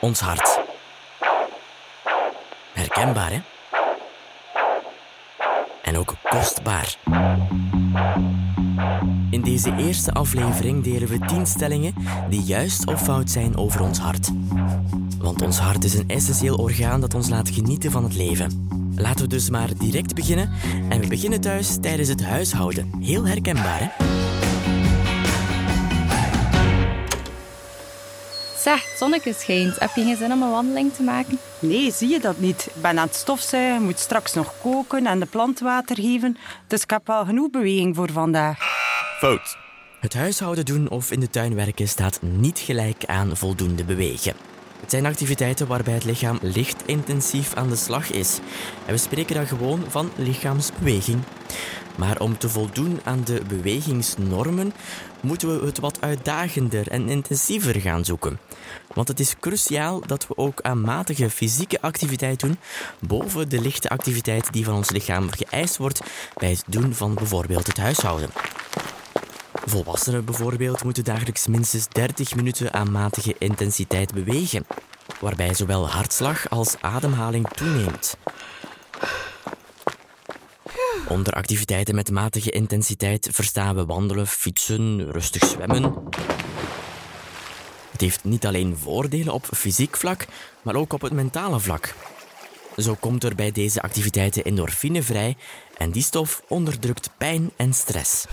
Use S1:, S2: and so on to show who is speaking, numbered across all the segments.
S1: Ons hart. Herkenbaar, hè? En ook kostbaar. In deze eerste aflevering delen we 10 stellingen die juist of fout zijn over ons hart. Want ons hart is een essentieel orgaan dat ons laat genieten van het leven. Laten we dus maar direct beginnen. En we beginnen thuis tijdens het huishouden. Heel herkenbaar, hè?
S2: Zeg, het zonnetje schijnt. Heb je geen zin om een wandeling te maken?
S3: Nee, zie je dat niet? Ik ben aan het stofzuigen, moet straks nog koken en de plant water geven. Dus ik heb wel genoeg beweging voor vandaag.
S4: Fout.
S1: Het huishouden doen of in de tuin werken staat niet gelijk aan voldoende bewegen. Het zijn activiteiten waarbij het lichaam licht intensief aan de slag is. En we spreken dan gewoon van lichaamsbeweging. Maar om te voldoen aan de bewegingsnormen moeten we het wat uitdagender en intensiever gaan zoeken. Want het is cruciaal dat we ook aan matige fysieke activiteit doen, boven de lichte activiteit die van ons lichaam geëist wordt bij het doen van bijvoorbeeld het huishouden. Volwassenen bijvoorbeeld moeten dagelijks minstens 30 minuten aan matige intensiteit bewegen, waarbij zowel hartslag als ademhaling toeneemt. Onder activiteiten met matige intensiteit verstaan we wandelen, fietsen, rustig zwemmen. Het heeft niet alleen voordelen op fysiek vlak, maar ook op het mentale vlak. Zo komt er bij deze activiteiten endorfine vrij en die stof onderdrukt pijn en stress.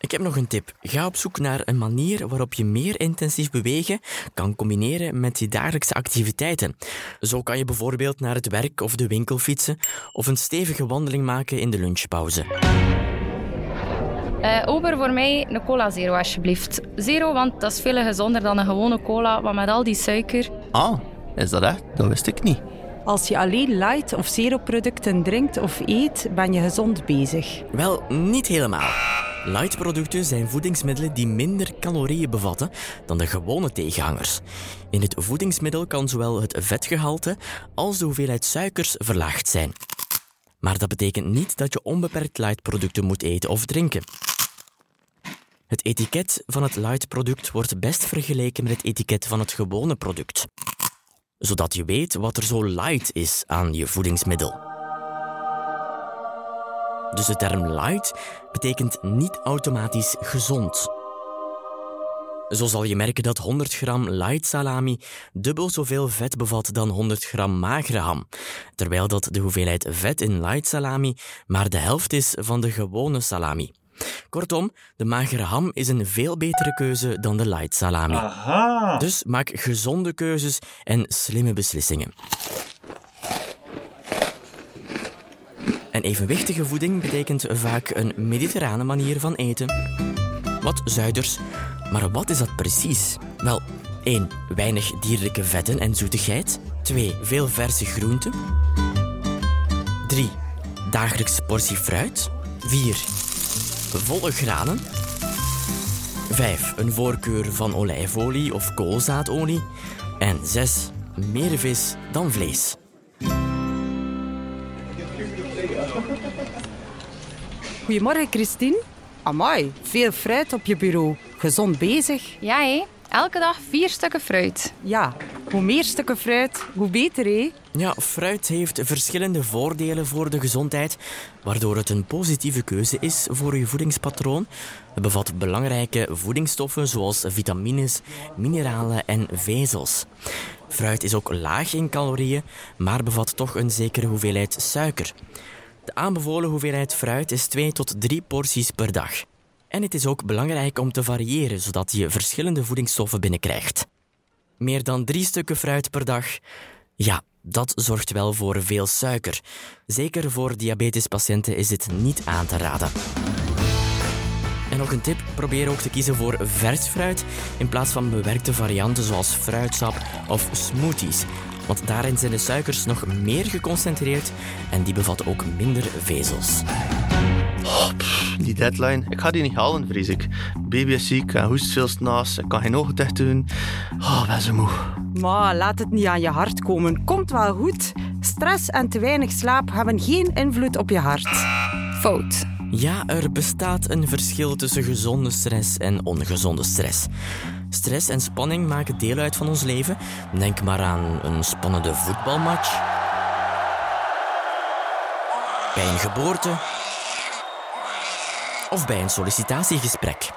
S1: Ik heb nog een tip. Ga op zoek naar een manier waarop je meer intensief bewegen kan combineren met je dagelijkse activiteiten. Zo kan je bijvoorbeeld naar het werk of de winkel fietsen of een stevige wandeling maken in de lunchpauze.
S2: Uh, Ober, voor mij een cola zero alsjeblieft. Zero, want dat is veel gezonder dan een gewone cola, maar met al die suiker.
S4: Ah, is dat echt? Dat wist ik niet.
S3: Als je alleen light of zero producten drinkt of eet, ben je gezond bezig.
S1: Wel, niet helemaal. Light-producten zijn voedingsmiddelen die minder calorieën bevatten dan de gewone tegenhangers. In het voedingsmiddel kan zowel het vetgehalte als de hoeveelheid suikers verlaagd zijn. Maar dat betekent niet dat je onbeperkt light-producten moet eten of drinken. Het etiket van het light-product wordt best vergeleken met het etiket van het gewone product, zodat je weet wat er zo light is aan je voedingsmiddel. Dus de term light betekent niet automatisch gezond. Zo zal je merken dat 100 gram light salami dubbel zoveel vet bevat dan 100 gram magere ham, terwijl dat de hoeveelheid vet in light salami maar de helft is van de gewone salami. Kortom, de magere ham is een veel betere keuze dan de light salami. Aha. Dus maak gezonde keuzes en slimme beslissingen. En evenwichtige voeding betekent vaak een mediterrane manier van eten. Wat zuiders. Maar wat is dat precies? Wel, 1. Weinig dierlijke vetten en zoetigheid. 2. Veel verse groenten. 3. Dagelijks portie fruit. 4. Volle granen. 5. Een voorkeur van olijfolie of koolzaadolie. En 6. Meer vis dan vlees.
S3: Goedemorgen, Christine. Amai, veel fruit op je bureau. Gezond bezig.
S2: Ja, hé. Elke dag vier stukken fruit.
S3: Ja, hoe meer stukken fruit, hoe beter, hé?
S1: Ja, fruit heeft verschillende voordelen voor de gezondheid, waardoor het een positieve keuze is voor je voedingspatroon. Het bevat belangrijke voedingsstoffen zoals vitamines, mineralen en vezels. Fruit is ook laag in calorieën, maar bevat toch een zekere hoeveelheid suiker. De aanbevolen hoeveelheid fruit is 2 tot 3 porties per dag. En het is ook belangrijk om te variëren, zodat je verschillende voedingsstoffen binnenkrijgt. Meer dan 3 stukken fruit per dag, ja, dat zorgt wel voor veel suiker. Zeker voor diabetespatiënten is dit niet aan te raden. En nog een tip: probeer ook te kiezen voor vers fruit in plaats van bewerkte varianten zoals fruitsap of smoothies. Want daarin zijn de suikers nog meer geconcentreerd en die bevatten ook minder vezels.
S4: Oh, die deadline, ik ga die niet halen, vrees ik. Baby is ziek en hoest veel s'nachts. Ik kan geen ogen dicht doen. Oh, ben zo moe.
S3: Maar laat het niet aan je hart komen. Komt wel goed. Stress en te weinig slaap hebben geen invloed op je hart.
S2: Fout.
S1: Ja, er bestaat een verschil tussen gezonde stress en ongezonde stress. Stress en spanning maken deel uit van ons leven. Denk maar aan een spannende voetbalmatch. Bij een geboorte. Of bij een sollicitatiegesprek.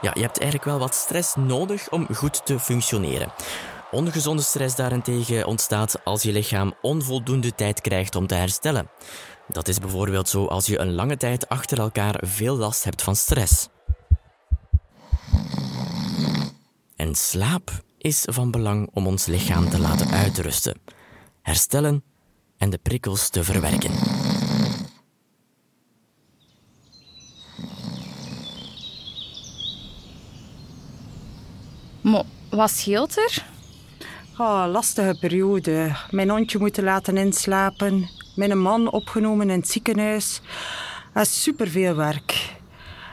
S1: Ja, je hebt eigenlijk wel wat stress nodig om goed te functioneren. Ongezonde stress daarentegen ontstaat als je lichaam onvoldoende tijd krijgt om te herstellen. Dat is bijvoorbeeld zo als je een lange tijd achter elkaar veel last hebt van stress. En slaap is van belang om ons lichaam te laten uitrusten, herstellen en de prikkels te verwerken.
S2: Maar wat scheelt er?
S3: Oh, lastige periode. Mijn hondje moeten laten inslapen. Mijn man opgenomen in het ziekenhuis. Dat is superveel werk.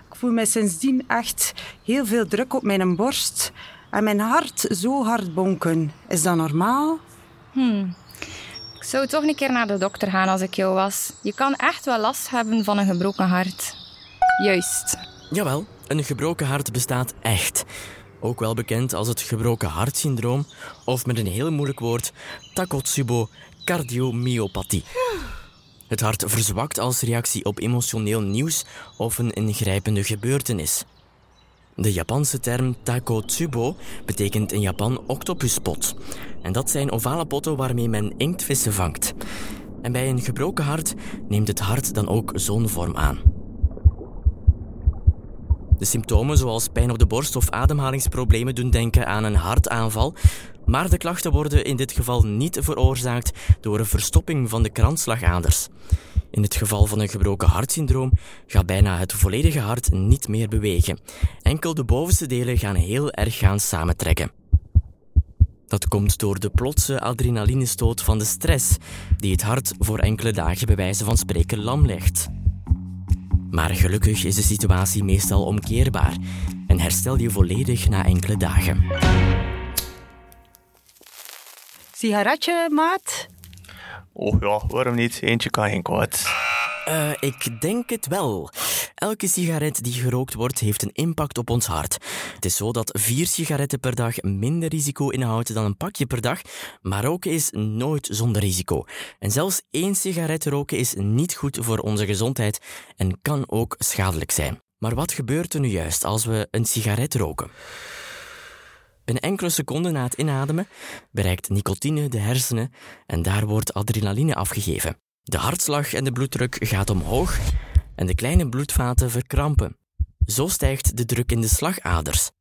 S3: Ik voel me sindsdien echt heel veel druk op mijn borst. En mijn hart zo hard bonken. Is dat normaal?
S2: Ik zou toch een keer naar de dokter gaan als ik jou was. Je kan echt wel last hebben van een gebroken hart. Juist.
S1: Jawel, een gebroken hart bestaat echt. Ook wel bekend als het gebroken hartsyndroom of met een heel moeilijk woord Takotsubo cardiomyopathie. Het hart verzwakt als reactie op emotioneel nieuws of een ingrijpende gebeurtenis. De Japanse term takotsubo betekent in Japan octopuspot. En dat zijn ovale potten waarmee men inktvissen vangt. En bij een gebroken hart neemt het hart dan ook zo'n vorm aan. De symptomen zoals pijn op de borst of ademhalingsproblemen doen denken aan een hartaanval, maar de klachten worden in dit geval niet veroorzaakt door een verstopping van de kransslagaders. In het geval van een gebroken hartsyndroom gaat bijna het volledige hart niet meer bewegen. Enkel de bovenste delen gaan heel erg gaan samentrekken. Dat komt door de plotse adrenalinestoot van de stress, die het hart voor enkele dagen bij wijze van spreken lam legt. Maar gelukkig is de situatie meestal omkeerbaar en herstel je volledig na enkele dagen.
S3: Sigaretje, maat?
S4: Oh ja, waarom niet? Eentje kan geen kwaad.
S1: Eh, ik denk het wel. Elke sigaret die gerookt wordt, heeft een impact op ons hart. Het is zo dat vier sigaretten per dag minder risico inhoudt dan een pakje per dag, maar roken is nooit zonder risico. En zelfs één sigaret roken is niet goed voor onze gezondheid en kan ook schadelijk zijn. Maar wat gebeurt er nu juist als we een sigaret roken? Binnen enkele seconden na het inademen bereikt nicotine de hersenen en daar wordt adrenaline afgegeven. De hartslag en de bloeddruk gaat omhoog en de kleine bloedvaten verkrampen. Zo stijgt de druk in de slagaders.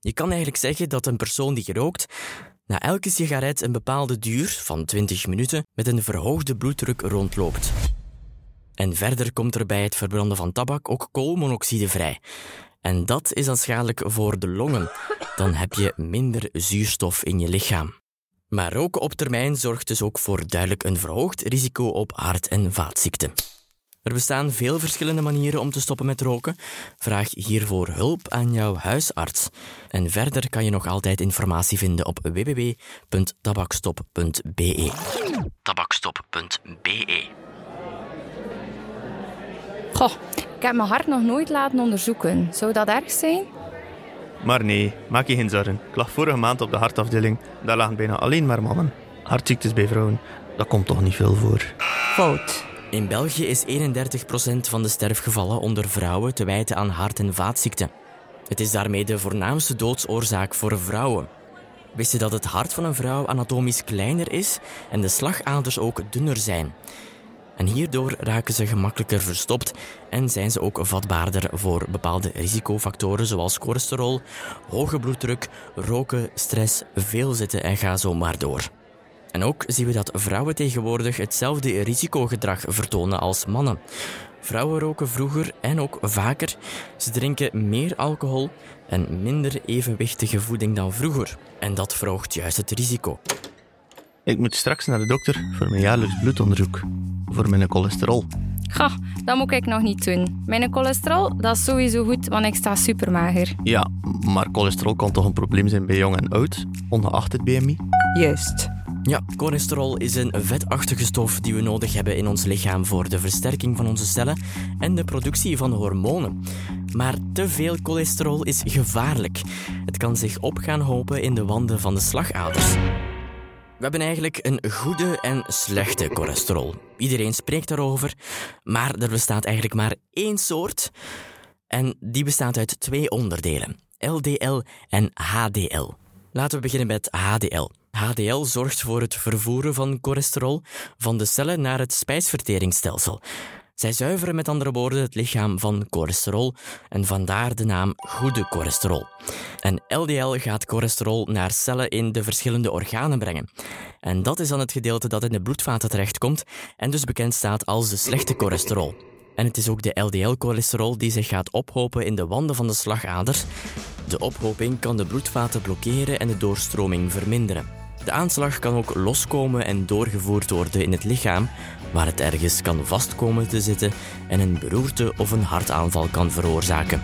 S1: Je kan eigenlijk zeggen dat een persoon die rookt na elke sigaret een bepaalde duur van 20 minuten met een verhoogde bloeddruk rondloopt. En verder komt er bij het verbranden van tabak ook koolmonoxide vrij. En dat is dan schadelijk voor de longen. Dan heb je minder zuurstof in je lichaam. Maar roken op termijn zorgt dus ook voor duidelijk een verhoogd risico op hart- en vaatziekten. Er bestaan veel verschillende manieren om te stoppen met roken. Vraag hiervoor hulp aan jouw huisarts. En verder kan je nog altijd informatie vinden op www.tabakstop.be. Tabakstop.be.
S2: Goh, ik heb mijn hart nog nooit laten onderzoeken. Zou dat erg zijn?
S4: Maar nee, maak je geen zorgen. Ik lag vorige maand op de hartafdeling. Daar lagen bijna alleen maar mannen. Hartziektes bij vrouwen, dat komt toch niet veel voor.
S3: Fout.
S1: In België is 31% van de sterfgevallen onder vrouwen te wijten aan hart- en vaatziekten. Het is daarmee de voornaamste doodsoorzaak voor vrouwen. Wist je dat het hart van een vrouw anatomisch kleiner is en de slagaders ook dunner zijn? En hierdoor raken ze gemakkelijker verstopt en zijn ze ook vatbaarder voor bepaalde risicofactoren zoals cholesterol, hoge bloeddruk, roken, stress, veel zitten en ga zo maar door. En ook zien we dat vrouwen tegenwoordig hetzelfde risicogedrag vertonen als mannen. Vrouwen roken vroeger en ook vaker. Ze drinken meer alcohol en minder evenwichtige voeding dan vroeger. En dat verhoogt juist het risico.
S4: Ik moet straks naar de dokter voor mijn jaarlijks bloedonderzoek. Voor mijn cholesterol.
S2: Ga, dat moet ik nog niet doen. Mijn cholesterol, dat is sowieso goed, want ik sta supermager.
S4: Ja, maar cholesterol kan toch een probleem zijn bij jong en oud, ongeacht het BMI?
S3: Juist.
S1: Ja, cholesterol is een vetachtige stof die we nodig hebben in ons lichaam voor de versterking van onze cellen en de productie van hormonen. Maar te veel cholesterol is gevaarlijk. Het kan zich op gaan hopen in de wanden van de slagaders. We hebben eigenlijk een goede en slechte cholesterol. Iedereen spreekt daarover, maar er bestaat eigenlijk maar één soort. En die bestaat uit twee onderdelen: LDL en HDL. Laten we beginnen met HDL. HDL zorgt voor het vervoeren van cholesterol van de cellen naar het spijsverteringsstelsel. Zij zuiveren met andere woorden het lichaam van cholesterol en vandaar de naam goede cholesterol. En LDL gaat cholesterol naar cellen in de verschillende organen brengen. En dat is dan het gedeelte dat in de bloedvaten terechtkomt en dus bekend staat als de slechte cholesterol. En het is ook de LDL-cholesterol die zich gaat ophopen in de wanden van de slagaders. De ophoping kan de bloedvaten blokkeren en de doorstroming verminderen. De aanslag kan ook loskomen en doorgevoerd worden in het lichaam, waar het ergens kan vastkomen te zitten en een beroerte of een hartaanval kan veroorzaken.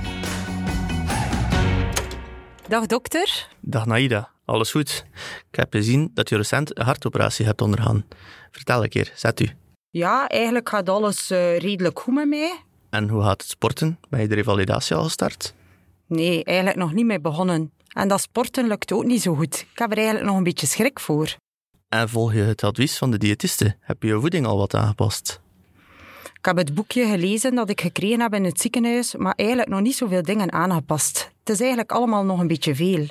S3: Dag dokter.
S4: Dag Naida, alles goed? Ik heb gezien dat je recent een hartoperatie hebt ondergaan. Vertel een keer, zet u.
S3: Ja, eigenlijk gaat alles uh, redelijk goed met mij.
S4: En hoe gaat het sporten? Ben je de revalidatie al gestart?
S3: Nee, eigenlijk nog niet mee begonnen. En dat sporten lukt ook niet zo goed. Ik heb er eigenlijk nog een beetje schrik voor.
S4: En volg je het advies van de diëtiste? Heb je je voeding al wat aangepast?
S3: Ik heb het boekje gelezen dat ik gekregen heb in het ziekenhuis, maar eigenlijk nog niet zoveel dingen aangepast. Het is eigenlijk allemaal nog een beetje veel.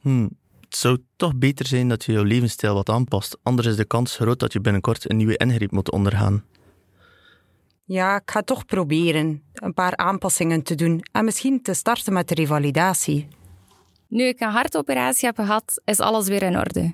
S4: Hmm. Het zou toch beter zijn dat je jouw levensstijl wat aanpast, anders is de kans groot dat je binnenkort een nieuwe ingreep moet ondergaan.
S3: Ja, ik ga toch proberen een paar aanpassingen te doen en misschien te starten met de revalidatie.
S2: Nu ik een hartoperatie heb gehad, is alles weer in orde.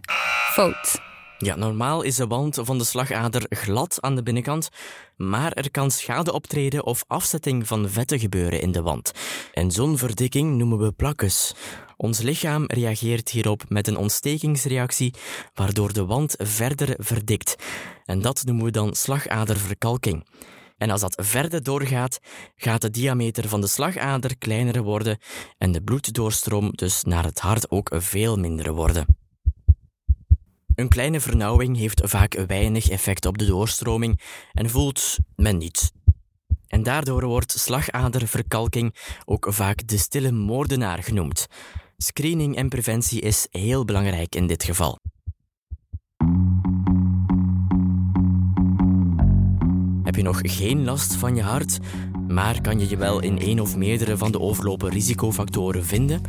S2: Fout.
S1: Ja, normaal is de wand van de slagader glad aan de binnenkant, maar er kan schade optreden of afzetting van vetten gebeuren in de wand. En zo'n verdikking noemen we plakkes. Ons lichaam reageert hierop met een ontstekingsreactie, waardoor de wand verder verdikt. En dat noemen we dan slagaderverkalking. En als dat verder doorgaat, gaat de diameter van de slagader kleiner worden en de bloeddoorstroom dus naar het hart ook veel minder worden. Een kleine vernauwing heeft vaak weinig effect op de doorstroming en voelt men niets. En daardoor wordt slagaderverkalking ook vaak de stille moordenaar genoemd. Screening en preventie is heel belangrijk in dit geval. Heb je nog geen last van je hart, maar kan je je wel in één of meerdere van de overlopen risicofactoren vinden?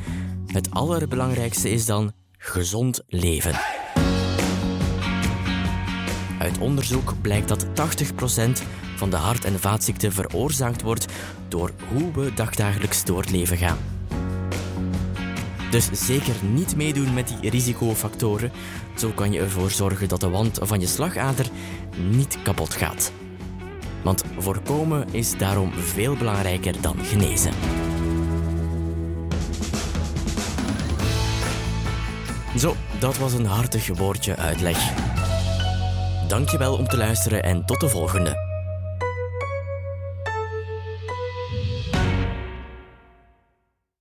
S1: Het allerbelangrijkste is dan gezond leven. Uit onderzoek blijkt dat 80% van de hart- en vaatziekten veroorzaakt wordt door hoe we dagdagelijks door het leven gaan. Dus zeker niet meedoen met die risicofactoren. Zo kan je ervoor zorgen dat de wand van je slagader niet kapot gaat. Want voorkomen is daarom veel belangrijker dan genezen. Zo, dat was een hartig woordje uitleg. Dankjewel om te luisteren en tot de volgende.